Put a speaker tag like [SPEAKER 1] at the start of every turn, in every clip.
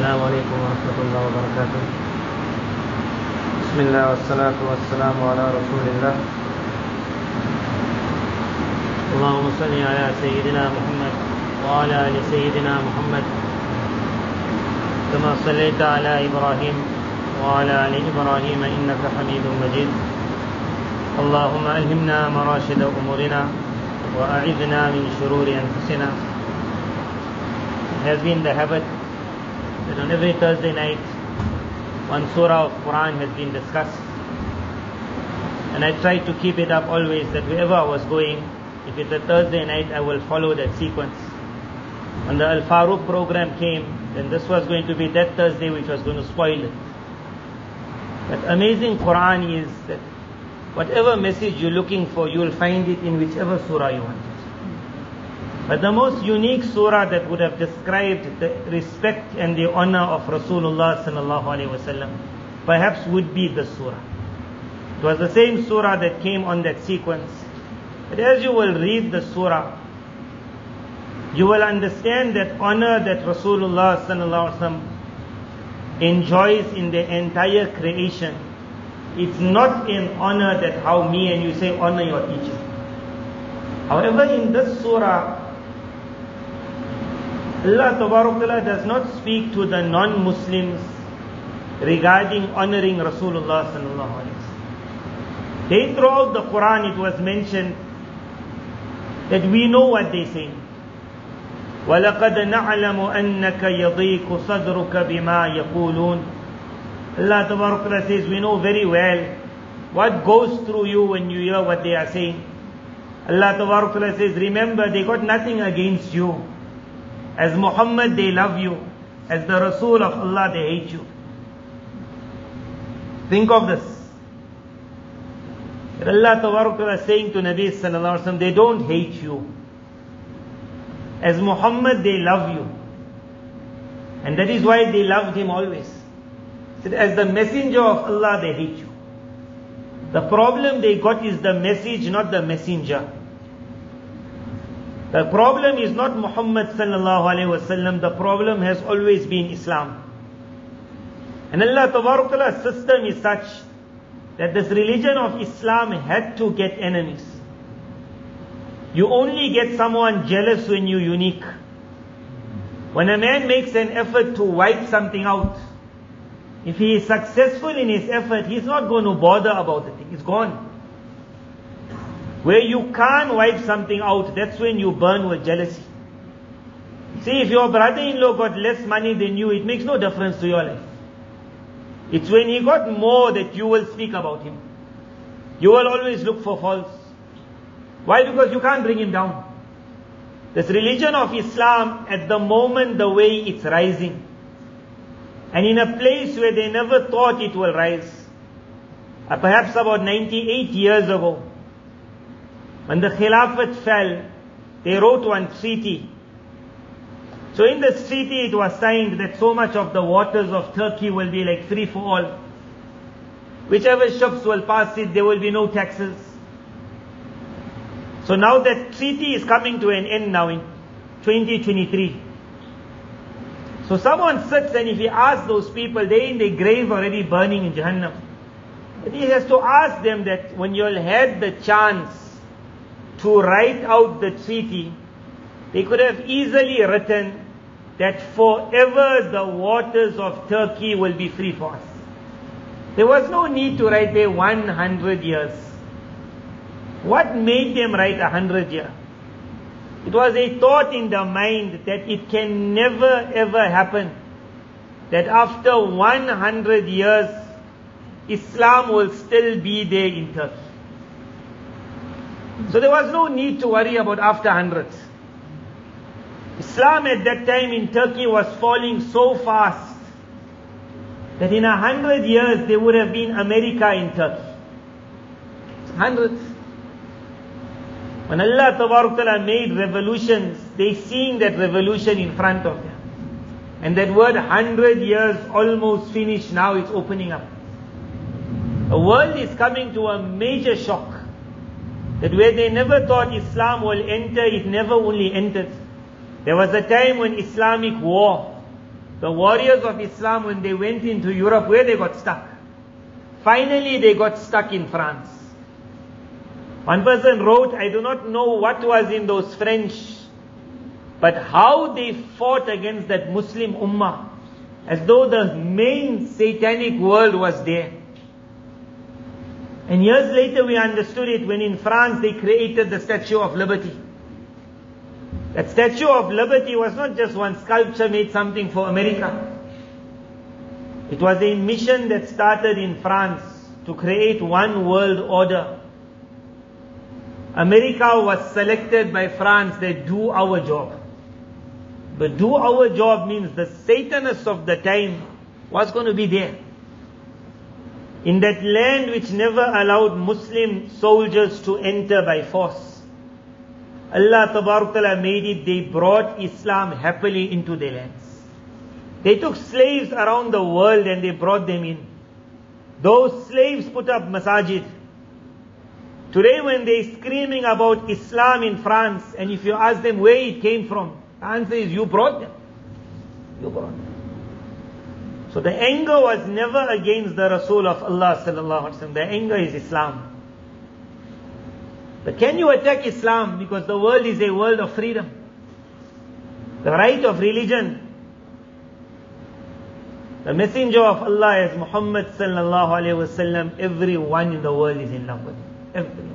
[SPEAKER 1] السلام عليكم ورحمة الله وبركاته. بسم الله والصلاة والسلام على رسول الله. اللهم صل على سيدنا محمد وعلى آل سيدنا محمد. كما صليت على إبراهيم وعلى آل إبراهيم إنك حميد مجيد. اللهم ألهمنا مراشد أمورنا وأعذنا من شرور أنفسنا. It has been the habit that on every Thursday night one surah of Quran has been discussed. And I try to keep it up always that wherever I was going if it's a Thursday night I will follow that sequence. When the Al Farouk program came then this was going to be that Thursday which was going to spoil it. But amazing Quran is that whatever message you're looking for you will find it in whichever surah you want but the most unique surah that would have described the respect and the honor of Rasulullah sallallahu alaihi wasallam perhaps would be the surah. It was the same surah that came on that sequence. But as you will read the surah, you will understand that honor that Rasulullah sallallahu alaihi wasallam enjoys in the entire creation. It's not an honor that how me and you say honor your teacher. However, in this surah, Allah Ta'ala does not speak to the non-Muslims regarding honoring Rasulullah sallallahu alaihi wasallam. They throughout the Quran it was mentioned that we know what they say. وَلَقَدْ نَعْلَمُ أَنَّكَ يَضِيقُ صَدْرُكَ بِمَا يَقُولُونَ Allah Ta'ala says we know very well what goes through you when you hear what they are saying. Allah Ta'ala says remember they got nothing against you. As Muhammad, they love you. As the Rasul of Allah, they hate you. Think of this. Allah Tabaraka is saying to Nabi Sallallahu Alaihi Wasallam, they don't hate you. As Muhammad, they love you. And that is why they loved him always. As the messenger of Allah, they hate you. The problem they got is the message, not the messenger. The problem is not Muhammad sallallahu alaihi wasallam. The problem has always been Islam. And Allah Ta'ala's system is such that this religion of Islam had to get enemies. You only get someone jealous when you're unique. When a man makes an effort to wipe something out, if he is successful in his effort, he's not going to bother about the thing. It's gone. Where you can't wipe something out, that's when you burn with jealousy. See, if your brother-in-law got less money than you, it makes no difference to your life. It's when he got more that you will speak about him. You will always look for faults. Why? Because you can't bring him down. This religion of Islam, at the moment, the way it's rising, and in a place where they never thought it will rise, uh, perhaps about 98 years ago, when the Khilafat fell, they wrote one treaty. So in this treaty it was signed that so much of the waters of Turkey will be like free for all. Whichever ships will pass it, there will be no taxes. So now that treaty is coming to an end now in 2023. So someone sits and if he asks those people, they in their grave already burning in Jahannam. But he has to ask them that when you'll had the chance to write out the treaty, they could have easily written that forever the waters of Turkey will be free for us. There was no need to write there 100 years. What made them write 100 years? It was a thought in the mind that it can never ever happen that after 100 years Islam will still be there in Turkey. So there was no need to worry about after hundreds. Islam at that time in Turkey was falling so fast that in a hundred years there would have been America in Turkey. Hundreds. When Allah Ta'ala made revolutions, they seen that revolution in front of them. And that word hundred years almost finished, now it's opening up. The world is coming to a major shock. That where they never thought Islam will enter, it never only entered. There was a time when Islamic war The warriors of Islam, when they went into Europe, where they got stuck? Finally, they got stuck in France. One person wrote, I do not know what was in those French, but how they fought against that Muslim ummah, as though the main satanic world was there. And years later we understood it when in France they created the Statue of Liberty. That Statue of Liberty was not just one sculpture made something for America. It was a mission that started in France to create one world order. America was selected by France that do our job. But do our job means the Satanists of the time was going to be there. In that land which never allowed Muslim soldiers to enter by force. Allah Ta'ala made it, they brought Islam happily into their lands. They took slaves around the world and they brought them in. Those slaves put up masajid. Today when they're screaming about Islam in France and if you ask them where it came from, the answer is you brought them. You brought them. So the anger was never against the Rasul of Allah sallallahu alaihi wasallam. The anger is Islam. But can you attack Islam? Because the world is a world of freedom. The right of religion. The messenger of Allah is Muhammad sallallahu alayhi wasallam. Everyone in the world is in love with him. Everyone.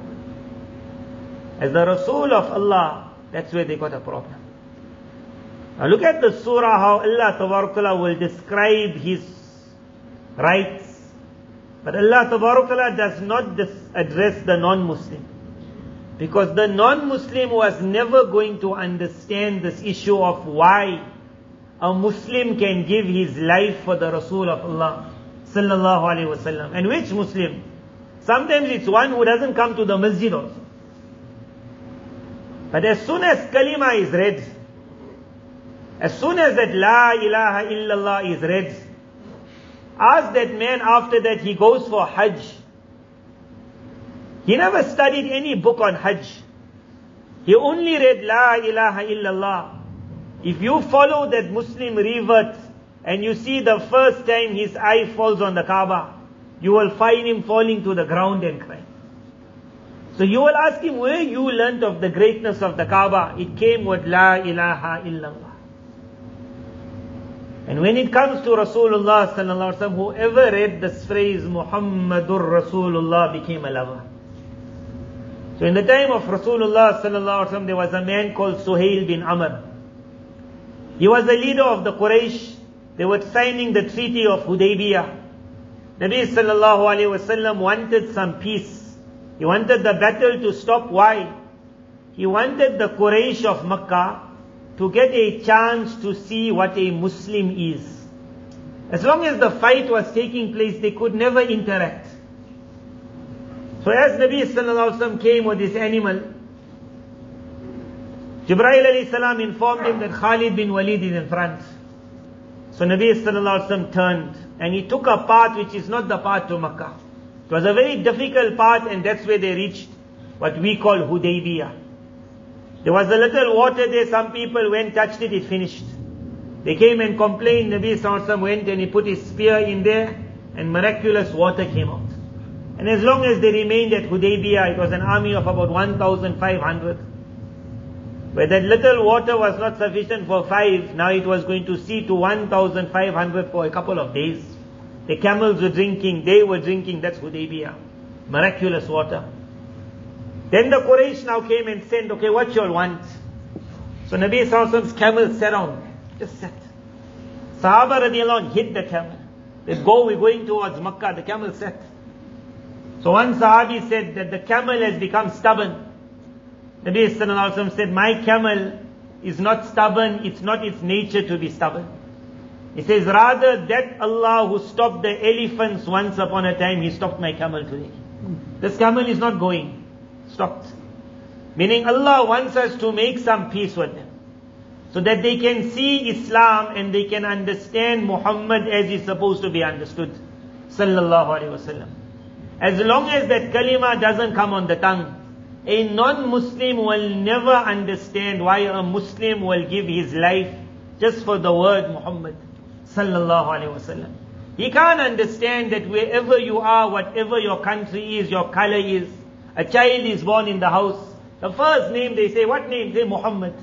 [SPEAKER 1] As the Rasul of Allah, that's where they got a problem. Now look at the surah how Allah Tabarakala will describe His rights. But Allah Tabarakala does not address the non-Muslim. Because the non-Muslim was never going to understand this issue of why a Muslim can give his life for the Rasul of Allah sallallahu alaihi wasallam. And which Muslim? Sometimes it's one who doesn't come to the masjid also. But as soon as kalima is read, as soon as that La ilaha illallah is read, ask that man after that he goes for Hajj. He never studied any book on Hajj. He only read La ilaha illallah. If you follow that Muslim revert and you see the first time his eye falls on the Kaaba, you will find him falling to the ground and crying. So you will ask him where you learnt of the greatness of the Kaaba. It came with La ilaha illallah. And when it comes to Rasulullah sallallahu alaihi wasallam, whoever read this phrase Muhammadur Rasulullah became a lover. So in the time of Rasulullah sallallahu alaihi wasallam, there was a man called Suhail bin Amr. He was the leader of the Quraysh. They were signing the treaty of Hudaybiyah. Nabi sallallahu alaihi wasallam wanted some peace. He wanted the battle to stop. Why? He wanted the Quraysh of Makkah to get a chance to see what a Muslim is. As long as the fight was taking place, they could never interact. So as Nabi sallallahu alaihi wasallam came with this animal, Jibreel alayhi salam informed him that Khalid bin Walid is in front. So Nabi sallallahu wasallam turned and he took a path which is not the path to Makkah. It was a very difficult path and that's where they reached what we call Hudaybiyah. There was a little water there, some people went, touched it, it finished. They came and complained, Nabi Sallallahu went and he put his spear in there and miraculous water came out. And as long as they remained at Hudaybiyah, it was an army of about 1,500. Where that little water was not sufficient for five, now it was going to see to 1,500 for a couple of days. The camels were drinking, they were drinking, that's Hudaybiyah. Miraculous water. Then the Quraysh now came and said, okay, what you all want? So Nabi Sallallahu camel sat down, just sat. Sahaba radiallahu hit the camel. They go, we're going towards Makkah, the camel sat. So one Sahabi said that the camel has become stubborn. Nabi Sallallahu said, my camel is not stubborn, it's not its nature to be stubborn. He says, rather that Allah who stopped the elephants once upon a time, He stopped my camel today. This camel is not going. Stopped. Meaning Allah wants us to make some peace with them. So that they can see Islam and they can understand Muhammad as is supposed to be understood. Sallallahu Alaihi Wasallam. As long as that kalima doesn't come on the tongue, a non-Muslim will never understand why a Muslim will give his life just for the word Muhammad Sallallahu Alaihi Wasallam. He can't understand that wherever you are, whatever your country is, your color is, a child is born in the house. The first name they say, what name? They say Muhammad.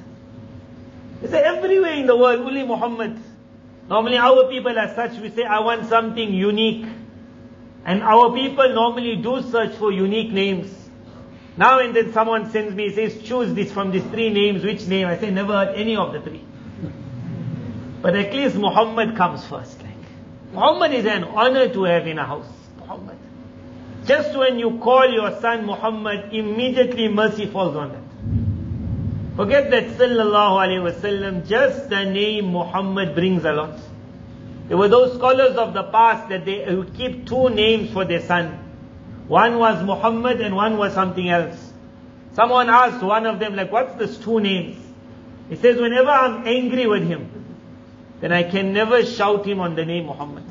[SPEAKER 1] They say everywhere in the world, only Muhammad. Normally our people as such, we say, I want something unique. And our people normally do search for unique names. Now and then someone sends me, says, choose this from these three names, which name? I say, never heard any of the three. But at least Muhammad comes first. Like. Muhammad is an honor to have in a house. Muhammad. Just when you call your son Muhammad, immediately mercy falls on that. Forget that sallallahu alayhi wasallam, just the name Muhammad brings a lot. There were those scholars of the past that they would keep two names for their son. One was Muhammad and one was something else. Someone asked one of them, like, what's this two names? He says, whenever I'm angry with him, then I can never shout him on the name Muhammad.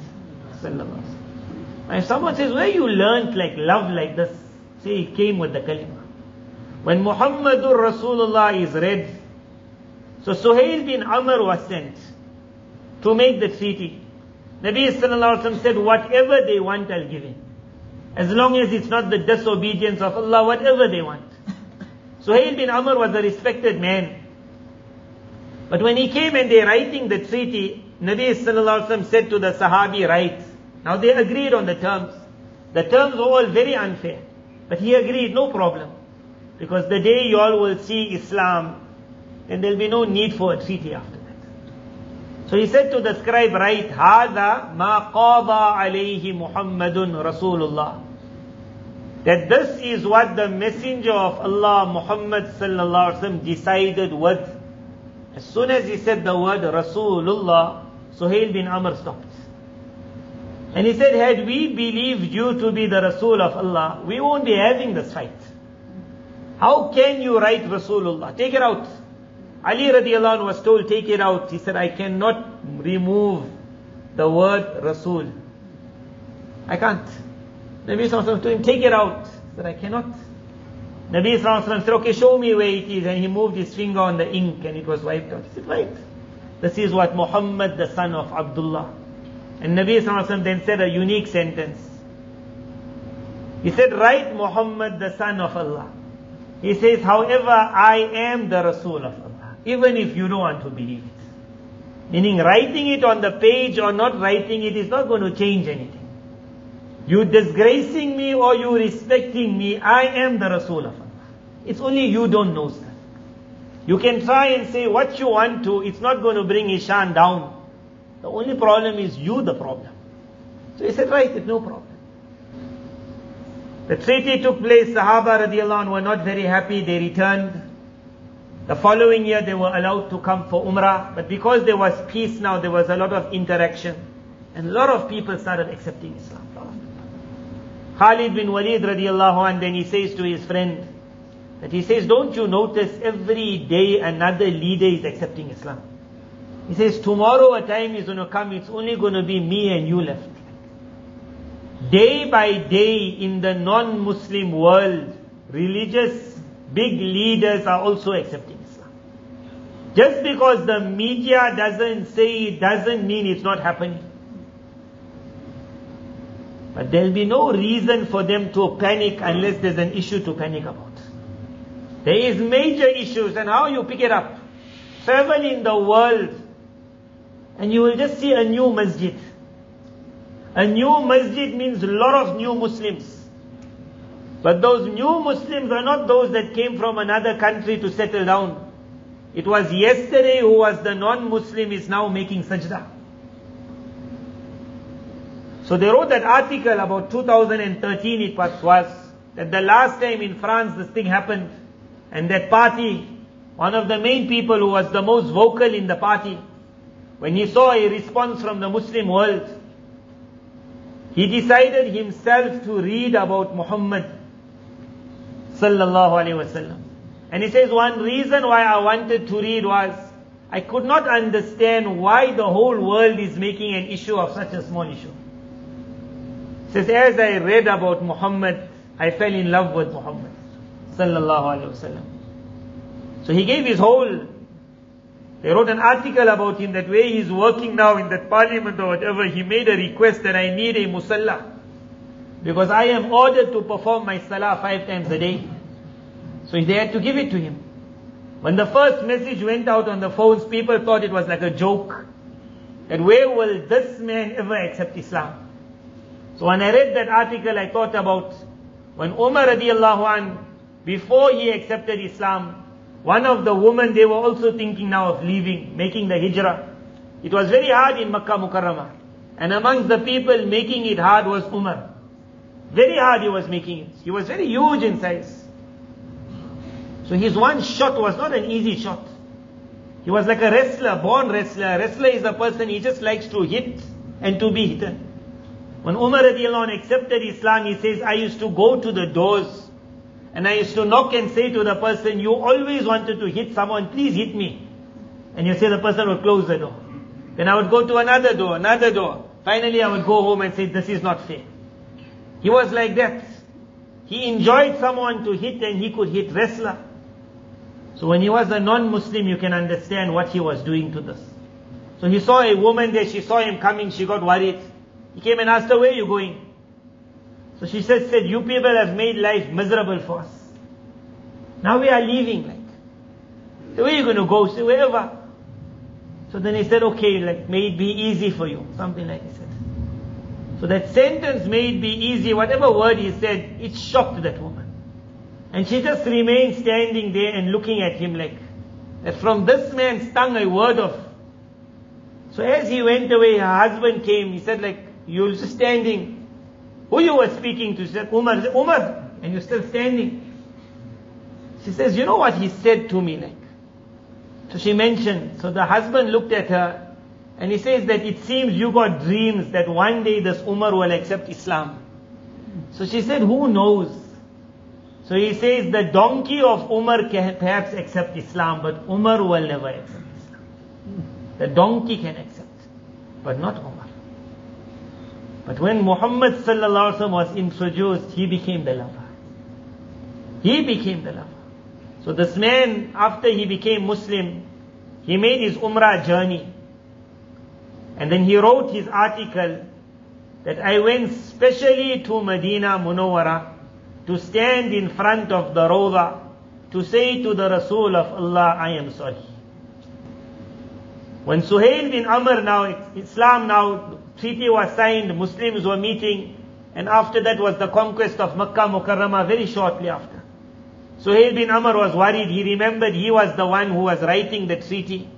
[SPEAKER 1] And if someone says, where you learnt like love like this? Say, it came with the kalima. When Muhammadur Rasulullah is read, so Suhail bin Amr was sent to make the treaty. Nabi Sallallahu Alaihi Wasallam said, whatever they want, I'll give him. As long as it's not the disobedience of Allah, whatever they want. Suhail bin Amr was a respected man. But when he came and they're writing the treaty, Nabi Sallallahu Alaihi Wasallam said to the Sahabi, write. Now they agreed on the terms. The terms were all very unfair. But he agreed, no problem. Because the day you all will see Islam, then there'll be no need for a treaty after that. So he said to the scribe, write, هذا ما قضى عليه محمد رسول الله. That this is what the messenger of Allah, Muhammad sallallahu alaihi wasallam, decided with. As soon as he said the word Rasulullah, Suhail bin Amr stopped. And he said, had we believed you to be the Rasul of Allah, we won't be having this fight. How can you write Rasulullah? Take it out. Ali radiallahu anhu was told, take it out. He said, I cannot remove the word Rasul. I can't. Nabi Sallallahu told him, take it out. He said, I cannot. Nabi Sallallahu said, okay, show me where it is. And he moved his finger on the ink and it was wiped out. He said, right. This is what Muhammad, the son of Abdullah. And Nabi Sallallahu then said a unique sentence. He said, write Muhammad, the son of Allah. He says, however, I am the Rasul of Allah. Even if you don't want to believe it. Meaning writing it on the page or not writing it is not going to change anything. You disgracing me or you respecting me, I am the Rasul of Allah. It's only you don't know that. You can try and say what you want to, it's not going to bring Ishan down. The only problem is you the problem. So he said, right, it's no problem. The treaty took place, Sahaba radiallahu anhu were not very happy, they returned. The following year they were allowed to come for Umrah, but because there was peace now, there was a lot of interaction. And a lot of people started accepting Islam. Khalid bin Walid radiallahu anh, then he says to his friend, that he says, don't you notice every day another leader is accepting Islam? He says, tomorrow a time is going to come, it's only going to be me and you left. Day by day in the non-Muslim world, religious big leaders are also accepting Islam. Just because the media doesn't say it doesn't mean it's not happening. But there'll be no reason for them to panic unless there's an issue to panic about. There is major issues and how you pick it up. Travel in the world and you will just see a new masjid. A new masjid means a lot of new Muslims. But those new Muslims are not those that came from another country to settle down. It was yesterday who was the non-Muslim is now making sajda. So they wrote that article about 2013 it was, was that the last time in France this thing happened and that party, one of the main people who was the most vocal in the party, when he saw a response from the Muslim world, he decided himself to read about Muhammad sallallahu alaihi wasallam. And he says one reason why I wanted to read was I could not understand why the whole world is making an issue of such a small issue. He says as I read about Muhammad, I fell in love with Muhammad sallallahu alaihi wasallam. So he gave his whole They wrote an article about him that way he's working now in that parliament or whatever, he made a request that I need a musalla. Because I am ordered to perform my salah five times a day. So they had to give it to him. When the first message went out on the phones, people thought it was like a joke. That where will this man ever accept Islam? So when I read that article, I thought about when Umar radiallahu an, before he accepted Islam, one of the women, they were also thinking now of leaving, making the hijrah. It was very hard in Makkah Mukarramah. And amongst the people making it hard was Umar. Very hard he was making it. He was very huge in size. So his one shot was not an easy shot. He was like a wrestler, born wrestler. A wrestler is a person, he just likes to hit and to be hit. When Umar radiallahu accepted Islam, he says, I used to go to the doors and I used to knock and say to the person, you always wanted to hit someone, please hit me. And you say the person would close the door. Then I would go to another door, another door. Finally I would go home and say, this is not fair. He was like that. He enjoyed someone to hit and he could hit wrestler. So when he was a non-Muslim, you can understand what he was doing to this. So he saw a woman there, she saw him coming, she got worried. He came and asked her, where are you going? So she said, said, you people have made life miserable for us. Now we are leaving, like. So where are you going to go? Say, wherever. So then he said, okay, like, may it be easy for you. Something like he said. So that sentence, may it be easy, whatever word he said, it shocked that woman. And she just remained standing there and looking at him like, that from this man stung a word of. So as he went away, her husband came, he said like, you're just standing. Who you were speaking to? She said, Umar. Said, Umar. And you're still standing. She says, you know what he said to me like? So she mentioned, so the husband looked at her and he says that it seems you got dreams that one day this Umar will accept Islam. So she said, who knows? So he says the donkey of Umar can perhaps accept Islam, but Umar will never accept Islam. The donkey can accept, but not Umar. But when Muhammad was introduced, he became the lover. He became the lover. So this man, after he became Muslim, he made his Umrah journey. And then he wrote his article that I went specially to Medina Munawwara to stand in front of the Rawda to say to the Rasul of Allah, I am sorry. When Suhail bin Amr now, Islam now, treaty was signed, Muslims were meeting, and after that was the conquest of Makkah Mukarramah very shortly after. Suhail bin Amr was worried, he remembered he was the one who was writing the treaty.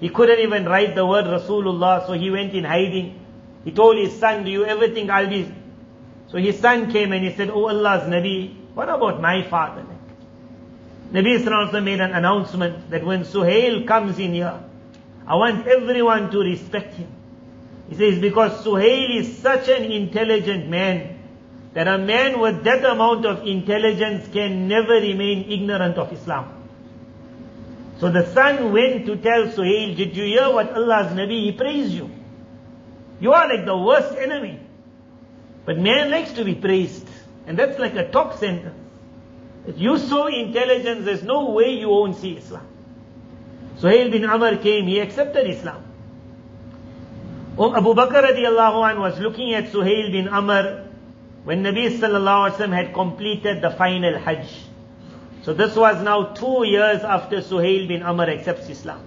[SPEAKER 1] He couldn't even write the word Rasulullah, so he went in hiding. He told his son, do you ever think I'll be... So his son came and he said, Oh Allah's Nabi, what about my father? Nabi Sallallahu made an announcement that when Suhail comes in here, I want everyone to respect him. He says, because Suhail is such an intelligent man, that a man with that amount of intelligence can never remain ignorant of Islam. So the son went to tell Suhail, did you hear what Allah's Nabi, he praised you. You are like the worst enemy. But man likes to be praised. And that's like a top sentence. If you so intelligent, there's no way you won't see Islam. Suhail bin Amr came, he accepted Islam. Um, Abu Bakr radiallahu anh was looking at Suhail bin Amr when Nabi sallallahu alaihi wasallam had completed the final Hajj. So this was now two years after Suhail bin Amr accepts Islam.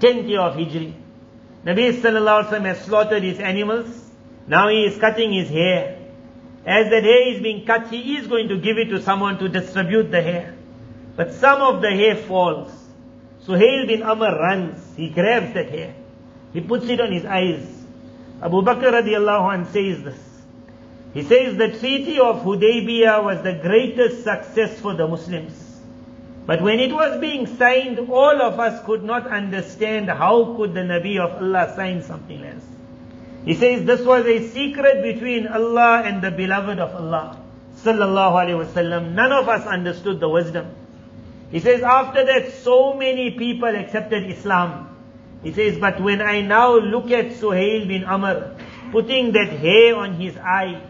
[SPEAKER 1] Tenth year of Hijri. Nabi sallallahu alaihi wasallam has slaughtered his animals. Now he is cutting his hair. As that hair is being cut, he is going to give it to someone to distribute the hair. But some of the hair falls. Suhail bin Amr runs. He grabs that hair. He puts it on his eyes. Abu Bakr radiallahu anh says this. He says the treaty of Hudaybiyah was the greatest success for the Muslims. But when it was being signed, all of us could not understand how could the Nabi of Allah sign something else. He says this was a secret between Allah and the beloved of Allah. Sallallahu Alaihi Wasallam. None of us understood the wisdom. He says after that so many people accepted Islam. He says but when I now look at Suhail bin Amr putting that hair on his eye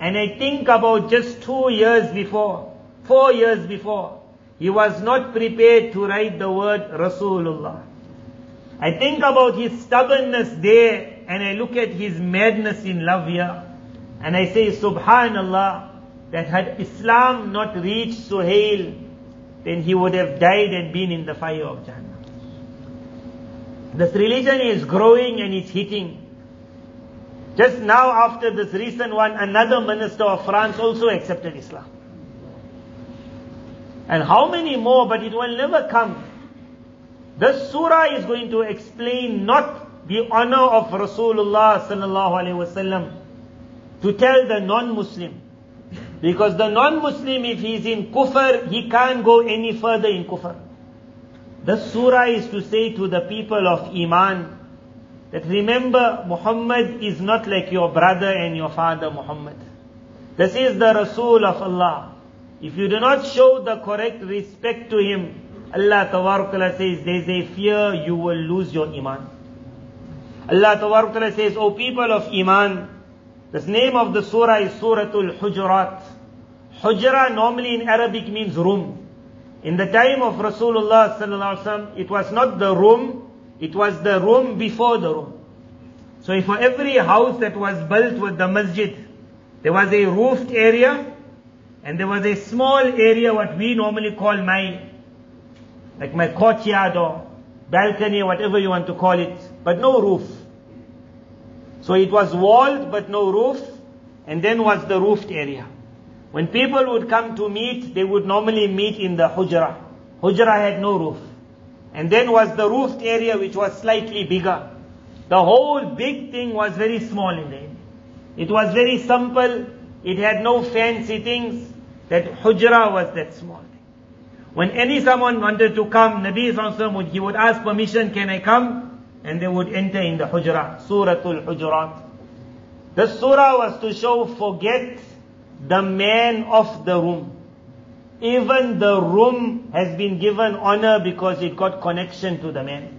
[SPEAKER 1] and I think about just two years before, four years before, he was not prepared to write the word Rasulullah. I think about his stubbornness there and I look at his madness in love here and I say, Subhanallah, that had Islam not reached Suhail, then he would have died and been in the fire of Jannah. This religion is growing and it's hitting. Just now after this recent one, another minister of France also accepted Islam. And how many more, but it will never come. This surah is going to explain not the honor of Rasulullah sallallahu alaihi wasallam to tell the non-Muslim. Because the non-Muslim, if he's in kufr, he can't go any further in kufr. The surah is to say to the people of Iman that remember Muhammad is not like your brother and your father Muhammad. This is the Rasul of Allah. If you do not show the correct respect to him, Allah Tabarakala says there's a fear you will lose your Iman. Allah Tabarakala says, O people of Iman, this name of the surah is Suratul Hujurat. Hujra normally in Arabic means room. In the time of Rasulullah sallallahu it was not the room, it was the room before the room. So for every house that was built with the masjid, there was a roofed area, and there was a small area what we normally call my, like my courtyard or balcony whatever you want to call it, but no roof. So it was walled but no roof, and then was the roofed area. When people would come to meet, they would normally meet in the hujra. Hujra had no roof. And then was the roofed area which was slightly bigger. The whole big thing was very small in the. It was very simple. It had no fancy things. That hujra was that small. When any someone wanted to come, Nabi Sallallahu would, he would ask permission, can I come? And they would enter in the hujra, Suratul Hujurat. The surah was to show forget the man of the room. Even the room has been given honor because it got connection to the man.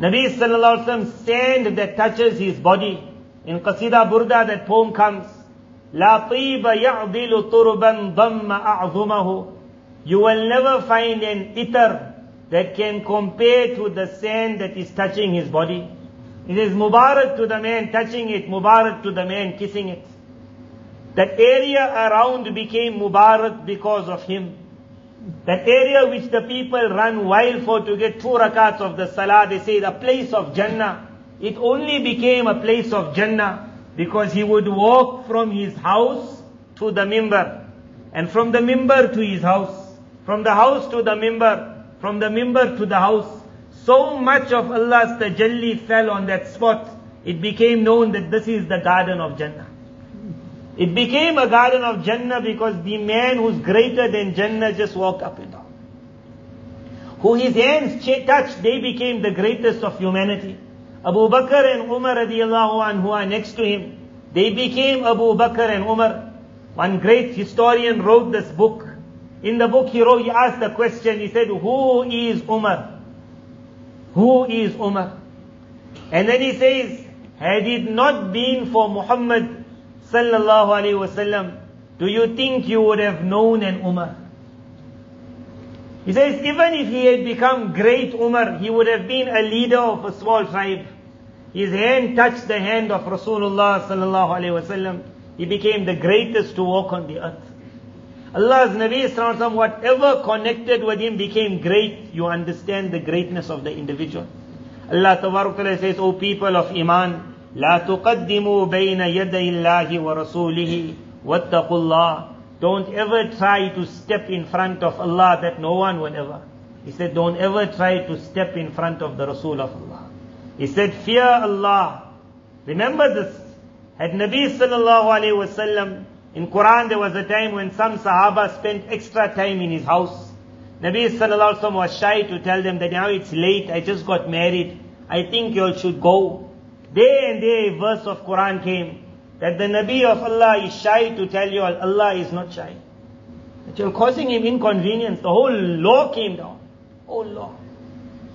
[SPEAKER 1] Nabi sallallahu alaihi wasallam sand that touches his body. In Qasida Burda that poem comes. لا طيب يعضل تربا ضم أعظمه You will never find an ether that can compare to the sand that is touching his body. It is Mubarak to the man touching it, Mubarak to the man kissing it. That area around became Mubarak because of him. That area which the people run wild for to get two rakats of the salah, they say the place of Jannah. It only became a place of Jannah because he would walk from his house to the mimbar. And from the mimbar to his house. From the house to the mimbar. From the mimbar to the house. So much of Allah's tajalli fell on that spot. It became known that this is the garden of Jannah. It became a garden of Jannah because the man who's greater than Jannah just walked up and down. Who his hands touched, they became the greatest of humanity. Abu Bakr and Umar radiallahu anhu are next to him. They became Abu Bakr and Umar. One great historian wrote this book. In the book he wrote, he asked the question, he said, who is Umar? Who is Umar? And then he says, had it not been for Muhammad sallallahu alaihi wasallam, do you think you would have known an Umar? He says, even if he had become great Umar, he would have been a leader of a small tribe. His hand touched the hand of Rasulullah sallallahu alaihi wasallam. He became the greatest to walk on the earth. Allah's Nabi sallallahu whatever connected with him became great. You understand the greatness of the individual. Allah Taala says, O people of Iman, لا تقدموا بين يدي الله ورسوله واتقوا الله Don't ever try to step in front of Allah that no one will ever. He said, don't ever try to step in front of the Rasul of Allah. He said, fear Allah. Remember this. Had Nabi sallallahu alayhi wasallam, in Quran there was a time when some Sahaba spent extra time in his house. Nabi sallallahu alayhi wasallam was shy to tell them that now it's late, I just got married. I think you all should go. Day and day a verse of Quran came that the Nabi of Allah is shy to tell you all, Allah is not shy. That you're causing him inconvenience. The whole law came down. Oh law.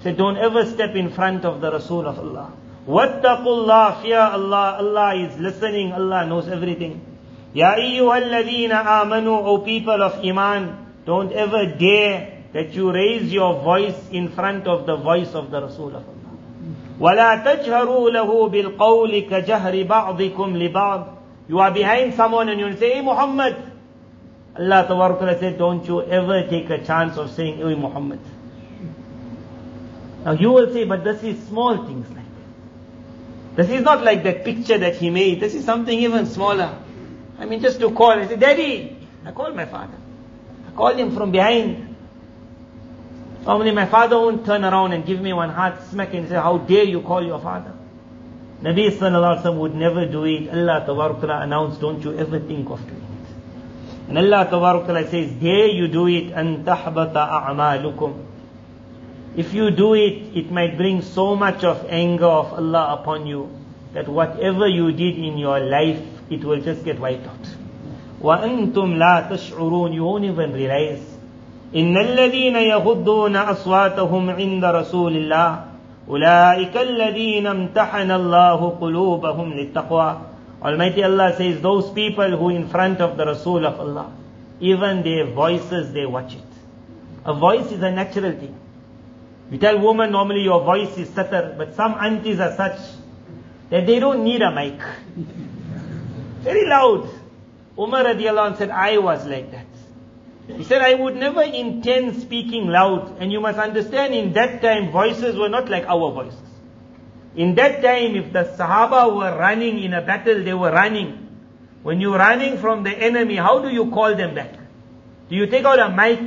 [SPEAKER 1] Said don't ever step in front of the Rasul of Allah. Wattaqullah, fear Allah. Allah is listening. Allah knows everything. Ya ayyuhalladhina amanu, O people of Iman, don't ever dare that you raise your voice in front of the voice of the Rasul of Allah. وَلَا تَجْهَرُوا لَهُ بِالْقَوْلِ كَجَهْرِ بَعْضِكُمْ لِبَعْضٍ You are behind someone and you say, Hey Muhammad. Allah Ta'ala said, don't you ever take a chance of saying, Hey Muhammad. Now you will say, but this is small things like that. This is not like that picture that he made. This is something even smaller. I mean, just to call, I say, Daddy, I call my father. I call him from behind. Normally my father won't turn around and give me one hard smack and say, how dare you call your father? Nabi sallallahu alaihi wasallam would never do it. Allah ta'ala announced, don't you ever think of doing it. And Allah ta'ala says, dare you do it, and tahbata a'malukum. If you do it, it might bring so much of anger of Allah upon you that whatever you did in your life, it will just get wiped out. وَأَنْتُمْ لَا تَشْعُرُونَ You won't even realize. إِنَّ الَّذِينَ يَغُضُّونَ أَصْوَاتَهُمْ عِنْدَ رَسُولِ اللَّهِ أُولَٰئِكَ الَّذِينَ امْتَحَنَ اللَّهُ قُلُوبَهُمْ لِلتَّقْوَى Almighty Allah says, those people who in front of the Rasul of Allah, even their voices, they watch it. A voice is a natural thing. You tell women normally your voice is stutter, but some aunties are such that they don't need a mic. Very loud. Umar radiallahu anh said, I was like that. He said, I would never intend speaking loud. And you must understand, in that time, voices were not like our voices. In that time, if the Sahaba were running in a battle, they were running. When you're running from the enemy, how do you call them back? Do you take out a mic?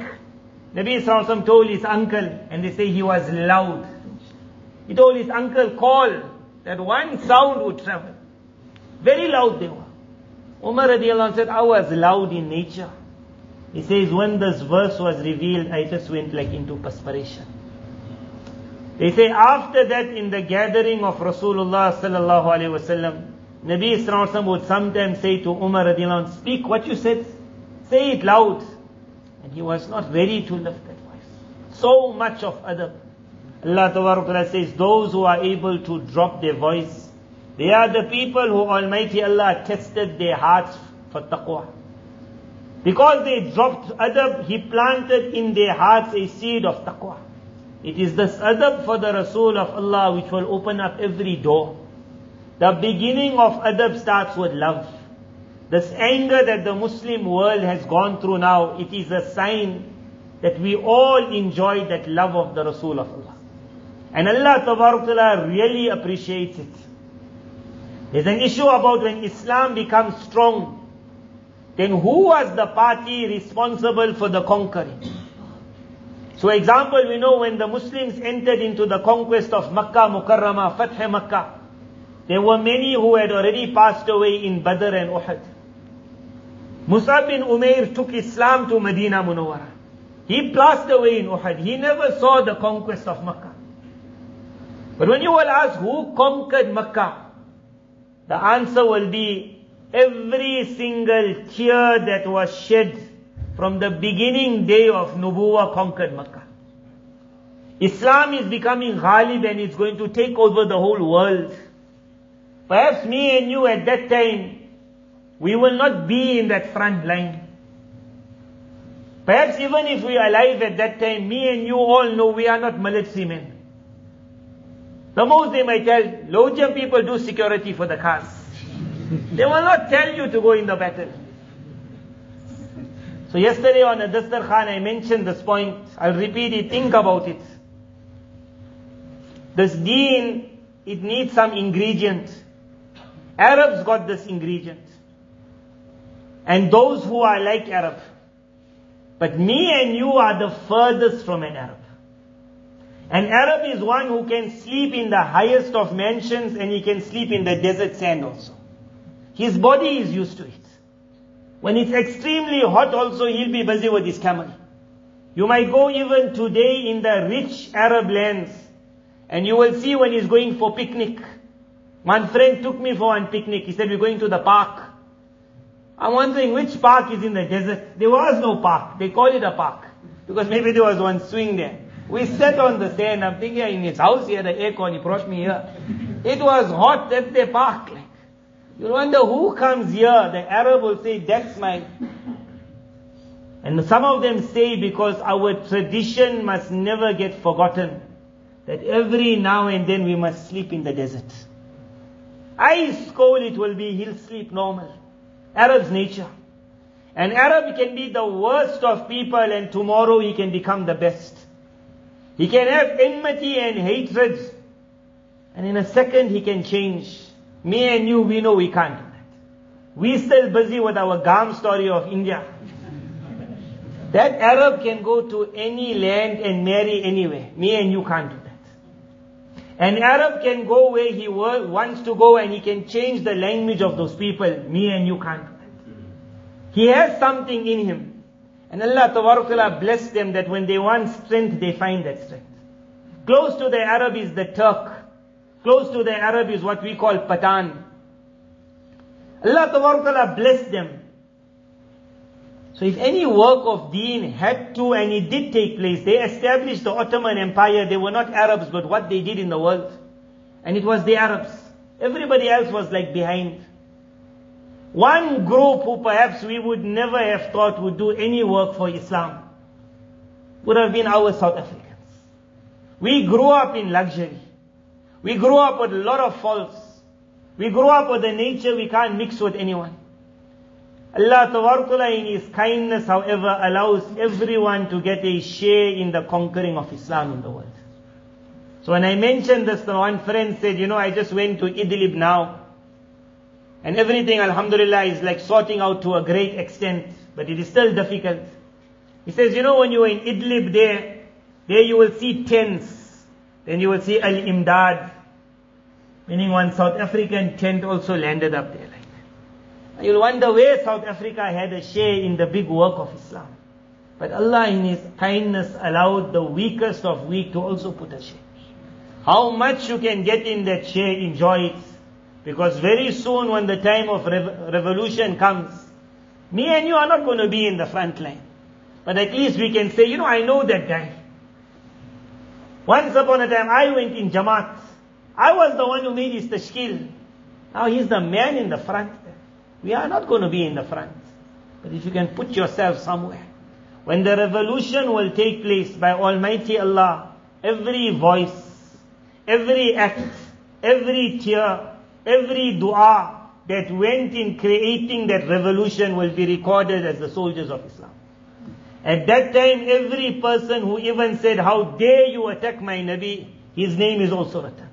[SPEAKER 1] Nabi Sallallahu told his uncle, and they say he was loud. He told his uncle, call, that one sound would travel. Very loud they were. Umar radiallahu said, I was loud in nature. He says, when this verse was revealed, I just went like into perspiration. They say after that in the gathering of Rasulullah sallallahu alaihi wasallam, Nabi Sallallahu would sometimes say to Umar radiallahu speak what you said, say it loud. And he was not ready to lift that voice. So much of adab. Allah says, those who are able to drop their voice, they are the people who Almighty Allah tested their hearts for taqwa. Because they dropped adab, He planted in their hearts a seed of taqwa. It is this adab for the Rasul of Allah which will open up every door. The beginning of adab starts with love. This anger that the Muslim world has gone through now, it is a sign that we all enjoy that love of the Rasul of Allah. And Allah Ta'ala really appreciates it. There's an issue about when Islam becomes strong, then who was the party responsible for the conquering? So example, we know when the Muslims entered into the conquest of Makkah Mukarramah, Fath Makkah, there were many who had already passed away in Badr and Uhud. Musab bin Umair took Islam to Medina Munawwara. He passed away in Uhud. He never saw the conquest of Makkah. But when you will ask who conquered Makkah, the answer will be every single tear that was shed from the beginning day of Nubuwa conquered Makkah. Islam is becoming Ghalib and it's going to take over the whole world. Perhaps me and you at that time, we will not be in that front line. Perhaps even if we are alive at that time, me and you all know we are not military men. The most they might tell, Lojam people do security for the cars. They will not tell you to go in the battle. So yesterday on a Dastar Khan I mentioned this point. I'll repeat it, think about it. This deen, it needs some ingredient. Arabs got this ingredient. And those who are like Arab. But me and you are the furthest from an Arab. An Arab is one who can sleep in the highest of mansions and he can sleep in the desert sand also. His body is used to it. When it's extremely hot also, he'll be busy with his camel. You might go even today in the rich Arab lands and you will see when he's going for picnic. One friend took me for one picnic. He said, we're going to the park. I'm wondering which park is in the desert. There was no park. They call it a park. Because maybe there was one swing there. We sat on the sand. I'm thinking in his house he had the aircon. He brought me here. It was hot. That's the park. You wonder who comes here. The Arab will say, that's my... And some of them say because our tradition must never get forgotten. that every now and then we must sleep in the desert. Ice cold it will be, he'll sleep normal. Arab's nature. An Arab can be the worst of people and tomorrow he can become the best. He can have enmity and hatred and in a second he can change. Me and you, we know we can't do that. We still busy with our Gam story of India. that Arab can go to any land and marry anywhere. Me and you can't do that. An Arab can go where he wants to go and he can change the language of those people. Me and you can't do that. He has something in him. And Allah Ta'ala bless them that when they want strength, they find that strength. Close to the Arab is the Turk. Close to the Arab is what we call Pathan. Allah Ta'ala bless them. So if any work of deen had to, and it did take place, they established the Ottoman Empire, they were not Arabs, but what they did in the world. And it was the Arabs. Everybody else was like behind. One group who perhaps we would never have thought would do any work for Islam would have been our South Africans. We grew up in luxury. We grew up with a lot of faults. We grew up with a nature we can't mix with anyone. Allah Ta'ala in His kindness, however, allows everyone to get a share in the conquering of Islam in the world. So when I mentioned this, one friend said, you know, I just went to Idlib now. And everything, alhamdulillah, is like sorting out to a great extent, but it is still difficult. He says, you know, when you are in Idlib there, there you will see tents. Then you will see Al-Imdad, meaning one South African tent also landed up there. You'll wonder where South Africa had a share in the big work of Islam. But Allah in His kindness allowed the weakest of weak to also put a share. How much you can get in that share, enjoy it. Because very soon when the time of rev- revolution comes, me and you are not going to be in the front line. But at least we can say, you know, I know that guy. Once upon a time, I went in Jamaat. I was the one who made his tashkil. Now he's the man in the front. We are not going to be in the front. But if you can put yourself somewhere. When the revolution will take place by Almighty Allah, every voice, every act, every tear, every dua that went in creating that revolution will be recorded as the soldiers of Islam. At that time, every person who even said, how dare you attack my Nabi, his name is also written.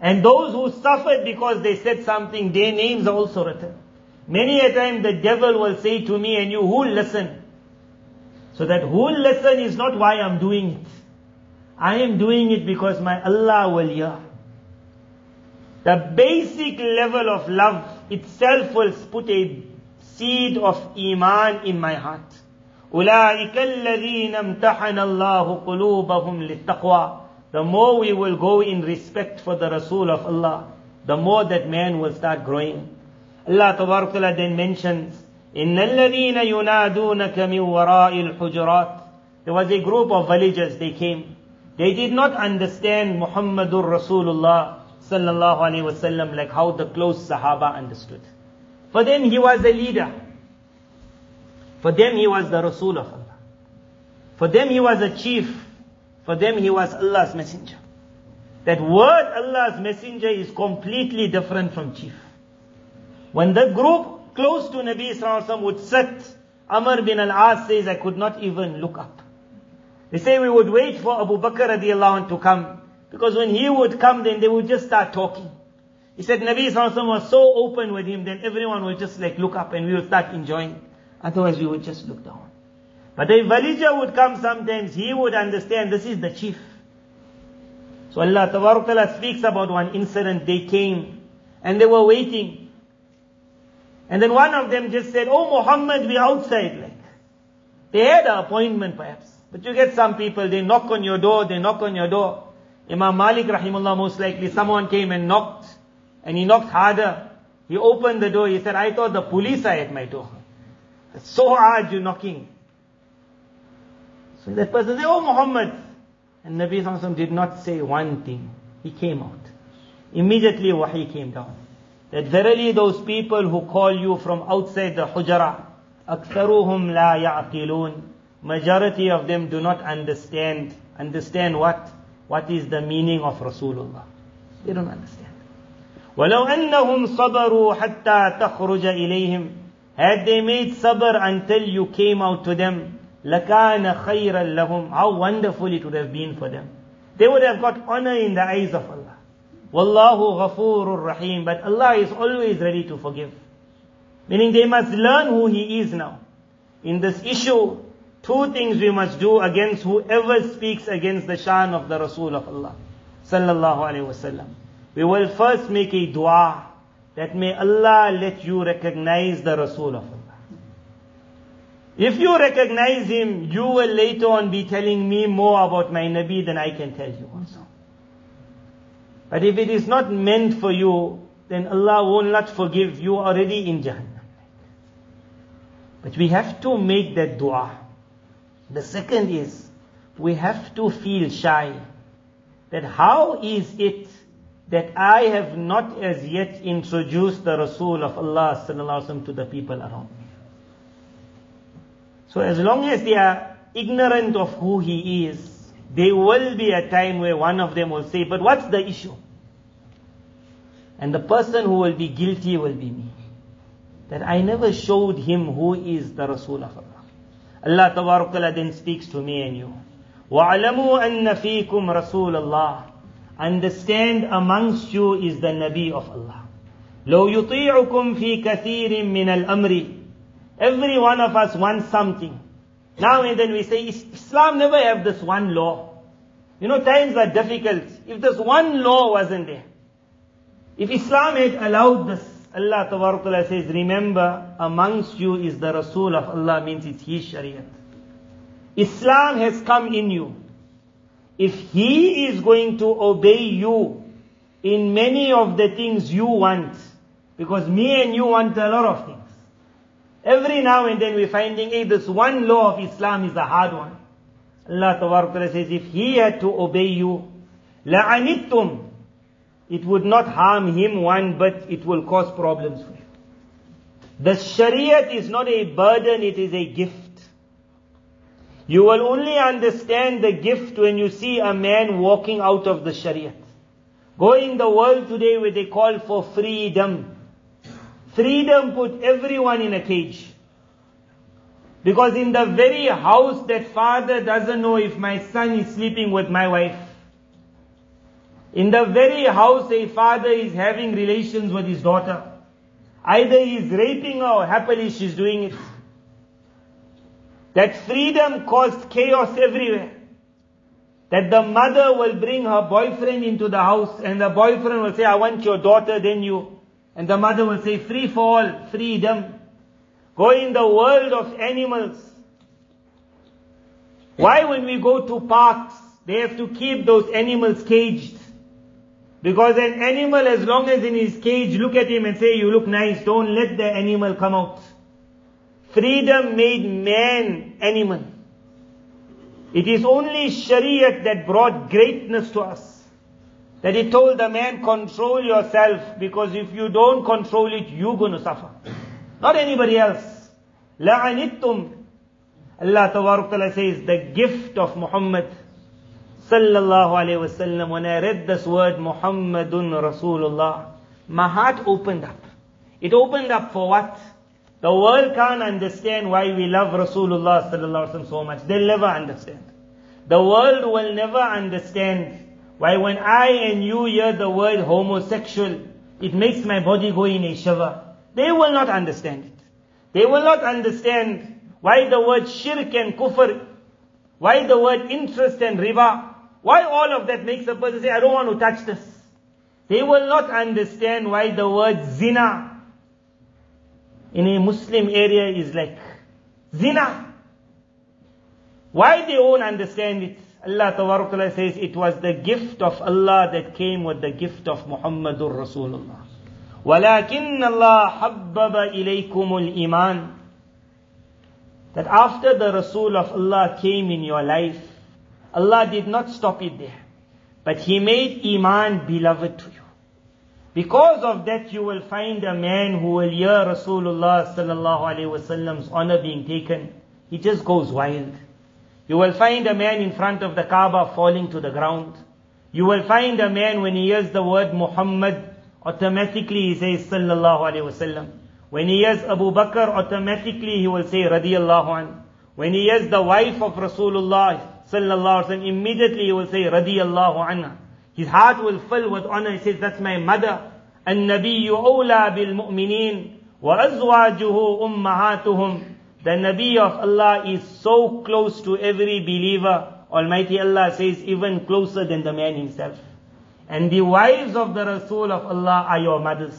[SPEAKER 1] And those who suffered because they said something, their names are also written. Many a time the devil will say to me and you, who'll listen? So that who'll listen is not why I'm doing it. I am doing it because my Allah will hear. The basic level of love itself will put a seed of iman in my heart. أولئك الذين امتحن الله قلوبهم للتقوى The more we will go in respect for the Rasul of Allah, the more that man will start growing. Allah Ta'ala then mentions, إِنَّ الَّذِينَ يُنَادُونَكَ مِنْ وَرَاءِ الْحُجُرَاتِ There was a group of villagers, they came. They did not understand Muhammadur Rasulullah sallallahu alayhi wasallam like how the close Sahaba understood. For them he was a leader. For them he was the Rasul of Allah. For them he was a chief. For them he was Allah's messenger. That word Allah's messenger is completely different from chief. When the group close to Nabi Sallallahu would sit, Amr bin al-As says, I could not even look up. They say we would wait for Abu Bakr radiallahu anh to come. Because when he would come, then they would just start talking. He said Nabi Sallallahu was so open with him, then everyone would just like look up and we would start enjoying. Otherwise we would just look down. But a villager would come sometimes, he would understand this is the chief. So Allah Ta'ala speaks about one incident, they came and they were waiting. And then one of them just said, Oh Muhammad, we're outside. Like, they had an appointment perhaps. But you get some people, they knock on your door, they knock on your door. Imam Malik rahimullah most likely, someone came and knocked, and he knocked harder. He opened the door, he said, I thought the police are at my door. It's so hard you're knocking. So that person said, Oh Muhammad. And Nabi Sallallahu did not say one thing. He came out. Immediately wahi came down that verily those people who call you from outside the hujra, أكثرهم لا يعقلون. Majority of them do not understand. Understand what? what is the meaning of Rasulullah. They don't understand. ولو أنهم صبروا حتى تخرج إليهم had they made sabr until you came out to them لكان خيرا لهم how wonderful it would have been for them they would have got honor in the eyes of Allah Wallahu ghafurur rahim but Allah is always ready to forgive meaning they must learn who He is now in this issue two things we must do against whoever speaks against the shan of the Rasul of Allah sallallahu alaihi wasallam we will first make a dua that may Allah let you recognize the Rasul of Allah. If you recognize him, you will later on be telling me more about my Nabi than I can tell you also. But if it is not meant for you, then Allah will not forgive you already in Jahannam. But we have to make that dua. The second is, we have to feel shy. That how is it that I have not as yet introduced the Rasul of Allah sallallahu to the people around me. So as long as they are ignorant of who He is, there will be a time where one of them will say, but what's the issue? And the person who will be guilty will be me. That I never showed him who is the Rasul of Allah. Allah Tabarakala then speaks to me and you. وَعْلَمُوا أَنَّ فِيكُمْ رَسُولَ اللَّهِ understand amongst you is the Nabi of Allah. لو يطيعكم في كثير من الأمر Every one of us wants something. Now and then we say, Islam never have this one law. You know, times are difficult. If this one law wasn't there, if Islam had allowed this, Allah Ta'ala says, remember, amongst you is the Rasul of Allah, means it's His Shariat. Islam has come in you if he is going to obey you in many of the things you want, because me and you want a lot of things. Every now and then we're finding, hey, this one law of Islam is a hard one. Allah Ta'ala says, if he had to obey you, لَعَنِتُّمْ It would not harm him one, but it will cause problems for you. The Shariat is not a burden, it is a gift. You will only understand the gift when you see a man walking out of the Shariah. Go in the world today where they call for freedom. Freedom put everyone in a cage. Because in the very house that father doesn't know if my son is sleeping with my wife. In the very house a father is having relations with his daughter. Either he is raping her or happily she's doing it. That freedom caused chaos everywhere. That the mother will bring her boyfriend into the house and the boyfriend will say, I want your daughter, then you. And the mother will say, free for all, freedom. Go in the world of animals. Why when we go to parks, they have to keep those animals caged? Because an animal, as long as in his cage, look at him and say, you look nice, don't let the animal come out. Freedom made man animal. It is only Shariat that brought greatness to us. That he told the man, control yourself, because if you don't control it, you're going to suffer. Not anybody else. لَعَنِتُّمْ Allah Ta'ala says, the gift of Muhammad sallallahu alayhi wasallam, when I read this word Muhammadun Rasulullah, my heart opened up. It opened up for what? The world can't understand why we love Rasulullah sallallahu so much. They'll never understand. The world will never understand why when I and you hear the word homosexual, it makes my body go in a shiver. They will not understand it. They will not understand why the word shirk and kufr, why the word interest and riba, why all of that makes a person say, I don't want to touch this. They will not understand why the word zina in a Muslim area is like zina. Why they won't understand it? Allah Ta'ala says it was the gift of Allah that came with the gift of Muhammadur Rasulullah. ولكن الله حبب إليكم الإيمان that after the Rasul of Allah came in your life, Allah did not stop it there. But He made Iman beloved to you. Because of that, you will find a man who will hear Rasulullah sallallahu alaihi wasallam's honor being taken. He just goes wild. You will find a man in front of the Kaaba falling to the ground. You will find a man when he hears the word Muhammad, automatically he says Sallallahu Alaihi Wasallam. When he hears Abu Bakr, automatically he will say Radiyallahu an. When he hears the wife of Rasulullah Sallallahu Alaihi Wasallam, immediately he will say Radiyallahu anha. His heart will fill with honor. He says, that's my mother. النبي أولى بالمؤمنين وأزواجه أمهاتهم The Nabi of Allah is so close to every believer. Almighty Allah says even closer than the man himself. And the wives of the Rasul of Allah are your mothers.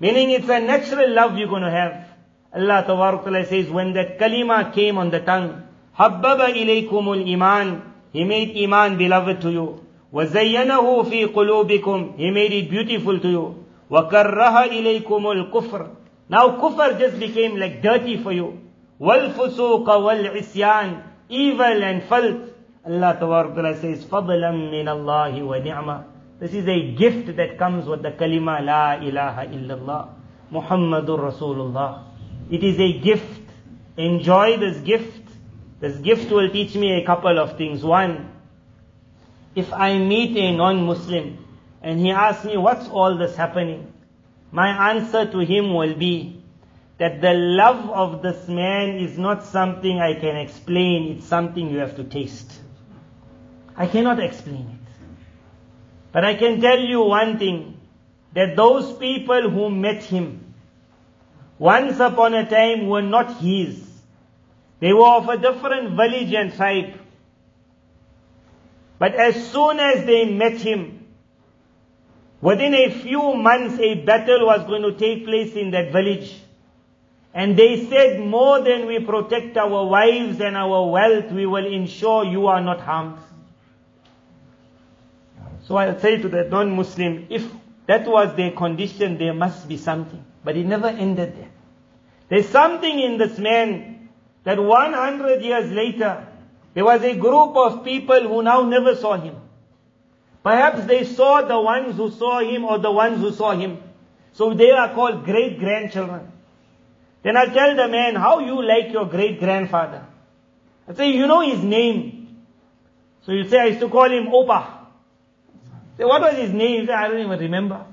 [SPEAKER 1] Meaning it's a natural love you're going to have. Allah Ta'ala says when that kalima came on the tongue, حَبَّبَ إِلَيْكُمُ الْإِيمَانِ He made iman beloved to you. وَزَيَّنَهُ فِي قُلُوبِكُمْ He made it beautiful to you. وَكَرَّهَ إِلَيْكُمُ الْكُفْرِ Now kufr just became like dirty for you. وَالْفُسُوقَ وَالْعِسْيَانِ Evil and filth. Allah Ta'ala says, فَضْلًا مِّنَ اللَّهِ وَنِعْمَةً This is a gift that comes with the kalima La ilaha illallah. Muhammadur Rasulullah. It is a gift. Enjoy this gift. This gift will teach me a couple of things. One, if I meet a non-Muslim and he asks me what's all this happening, my answer to him will be that the love of this man is not something I can explain, it's something you have to taste. I cannot explain it. But I can tell you one thing, that those people who met him, once upon a time were not his. They were of a different village and tribe. But as soon as they met him, within a few months a battle was going to take place in that village. And they said, more than we protect our wives and our wealth, we will ensure you are not harmed. So I'll say to the non-Muslim, if that was their condition, there must be something. But it never ended there. There's something in this man that 100 years later, there was a group of people who now never saw him. Perhaps they saw the ones who saw him or the ones who saw him. So they are called great grandchildren. Then I'll tell the man, how you like your great grandfather? I say, you know his name. So you say, I used to call him Opa. Say, what was his name? Say, I don't even remember.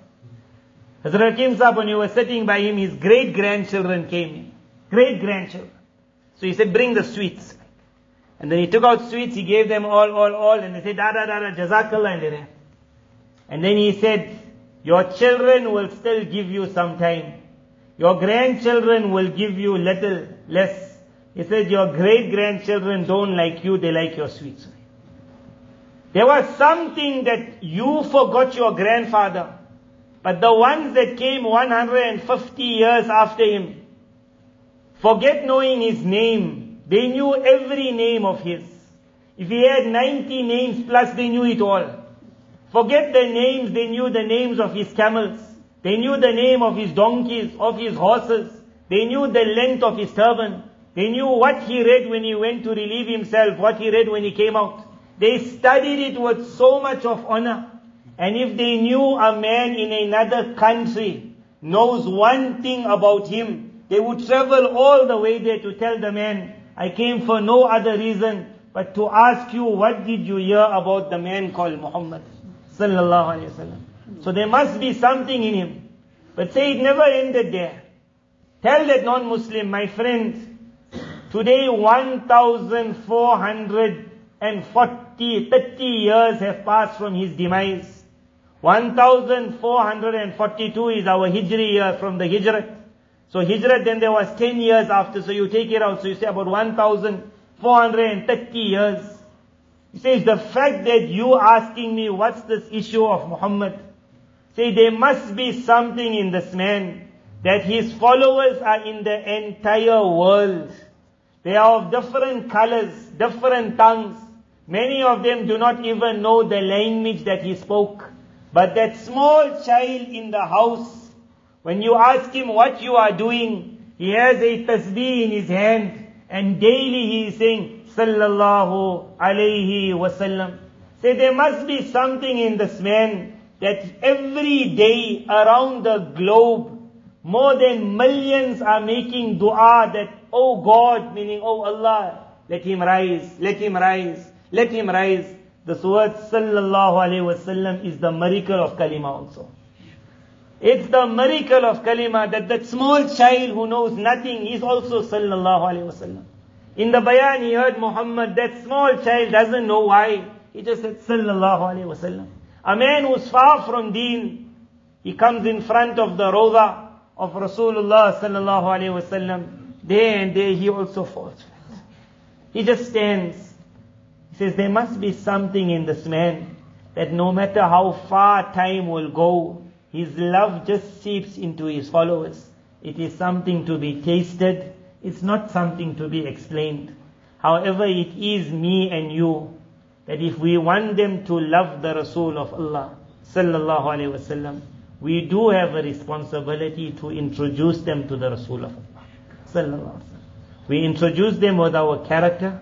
[SPEAKER 1] Hazrat Hakim Sahib, when you were sitting by him, his great grandchildren came in. Great grandchildren. So he said, bring the sweets. And then he took out sweets, he gave them all, all, all, and they said, da da da da, jazakallah, and. Then he said, your children will still give you some time. Your grandchildren will give you little less. He said, your great grandchildren don't like you, they like your sweets. There was something that you forgot your grandfather. But the ones that came 150 years after him, forget knowing his name. They knew every name of his. If he had 90 names plus, they knew it all. Forget the names, they knew the names of his camels. They knew the name of his donkeys, of his horses. They knew the length of his turban. They knew what he read when he went to relieve himself, what he read when he came out. They studied it with so much of honor. And if they knew a man in another country knows one thing about him, they would travel all the way there to tell the man, I came for no other reason but to ask you what did you hear about the man called Muhammad sallallahu alaihi wasallam. So there must be something in him. But say it never ended there. Tell that non-Muslim, my friend, today 1,440, 30 years have passed from his demise. 1442 is our Hijri year from the Hijrat. So Hijrat then there was 10 years after, so you take it out, so you say about 1430 years. He says, the fact that you asking me what's this issue of Muhammad, say there must be something in this man, that his followers are in the entire world. They are of different colors, different tongues. Many of them do not even know the language that he spoke. But that small child in the house, when you ask him what you are doing, he has a tasbih in his hand, and daily he is saying, Sallallahu alayhi wasallam. Say there must be something in this man that every day around the globe, more than millions are making dua that, oh God, meaning, oh Allah, let him rise, let him rise, let him rise. This word sallallahu alayhi wasallam is the miracle of kalima also. It's the miracle of kalima that that small child who knows nothing is also sallallahu alayhi wasallam. In the bayan he heard Muhammad, that small child doesn't know why. He just said sallallahu alayhi wasallam. A man who's far from deen, he comes in front of the roza of Rasulullah sallallahu alayhi wasallam. Day and day he also falls. He just stands. He says, there must be something in this man that no matter how far time will go, his love just seeps into his followers. It is something to be tasted. It's not something to be explained. However, it is me and you that if we want them to love the Rasul of Allah, sallallahu alaihi wasallam, we do have a responsibility to introduce them to the Rasul of Allah, sallallahu We introduce them with our character,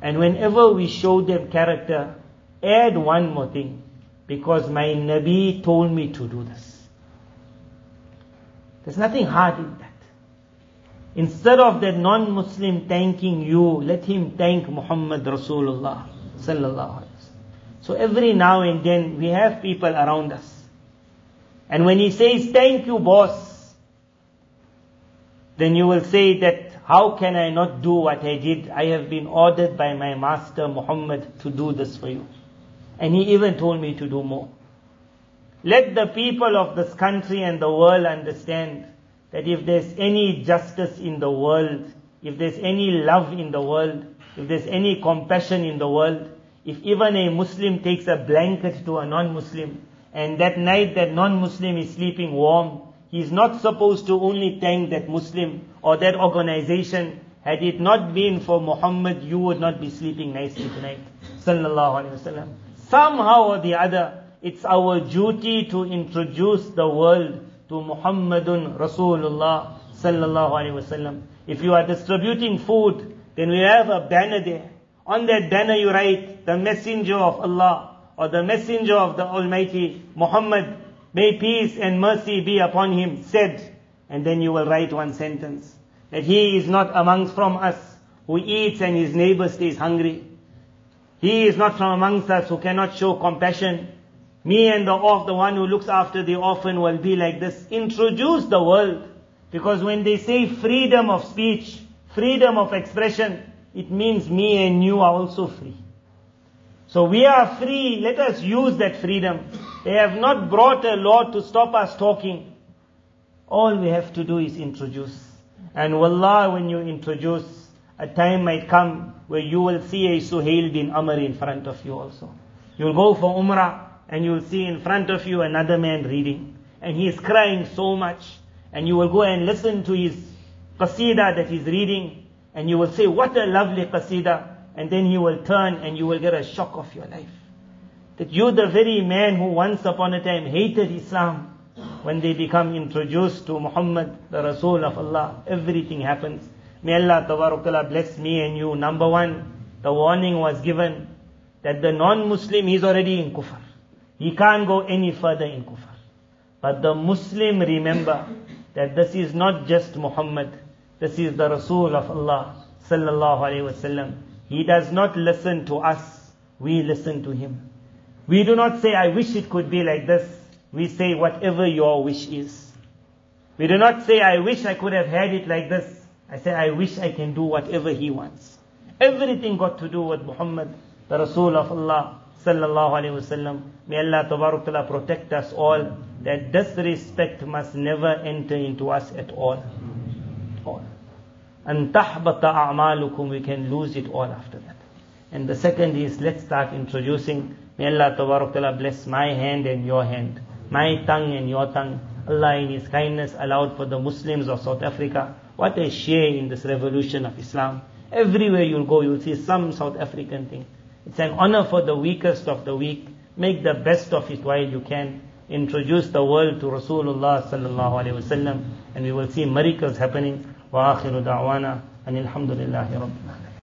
[SPEAKER 1] and whenever we show them character, add one more thing, because my Nabi told me to do this. There's nothing hard in that. Instead of that non-Muslim thanking you, let him thank Muhammad Rasulullah sallallahu So every now and then we have people around us. And when he says, thank you boss, then you will say that, how can I not do what I did? I have been ordered by my master Muhammad to do this for you. And he even told me to do more. Let the people of this country and the world understand that if there's any justice in the world, if there's any love in the world, if there's any compassion in the world, if even a Muslim takes a blanket to a non-Muslim, and that night that non-Muslim is sleeping warm, he is not supposed to only thank that Muslim or that organization. Had it not been for Muhammad, you would not be sleeping nicely tonight. Sallallahu Alaihi Wasallam. Somehow or the other, it's our duty to introduce the world to Muhammadun Rasulullah Sallallahu Alaihi Wasallam. If you are distributing food, then we have a banner there. On that banner you write, the messenger of Allah, or the messenger of the Almighty Muhammad, may peace and mercy be upon him, said, and then you will write one sentence, that he is not amongst from us who eats and his neighbor stays hungry. He is not from amongst us who cannot show compassion. Me and the off, the one who looks after the orphan will be like this. Introduce the world. Because when they say freedom of speech, freedom of expression, it means me and you are also free. So we are free, let us use that freedom. They have not brought a law to stop us talking. All we have to do is introduce. And wallah, when you introduce, a time might come where you will see a Suhail bin Amr in front of you also. You'll go for Umrah and you'll see in front of you another man reading. And he is crying so much. And you will go and listen to his qasida that he's reading. And you will say, what a lovely qasida and then he will turn and you will get a shock of your life. That you're the very man who once upon a time hated Islam, when they become introduced to Muhammad, the Rasul of Allah, everything happens. May Allah Tabarakala bless me and you. Number one, the warning was given that the non-Muslim is already in kufr. He can't go any further in kufr. But the Muslim remember that this is not just Muhammad, this is the Rasul of Allah sallallahu alayhi wasallam. He does not listen to us, we listen to Him. We do not say, I wish it could be like this. We say, whatever your wish is. We do not say, I wish I could have had it like this. I say, I wish I can do whatever He wants. Everything got to do with Muhammad, the Rasul of Allah, sallallahu alayhi wasallam. May Allah tabarak protect us all, that disrespect must never enter into us at all. All and tahbata a'malukum, we can lose it all after that. And the second is, let's start introducing, may Allah Ta'ala bless my hand and your hand, my tongue and your tongue. Allah in His kindness allowed for the Muslims of South Africa, what a share in this revolution of Islam. Everywhere you'll go, you'll see some South African thing. It's an honor for the weakest of the weak. Make the best of it while you can. Introduce the world to Rasulullah sallallahu alaihi wasallam, and we will see miracles happening. وآخر دعوانا أن الحمد لله رب العالمين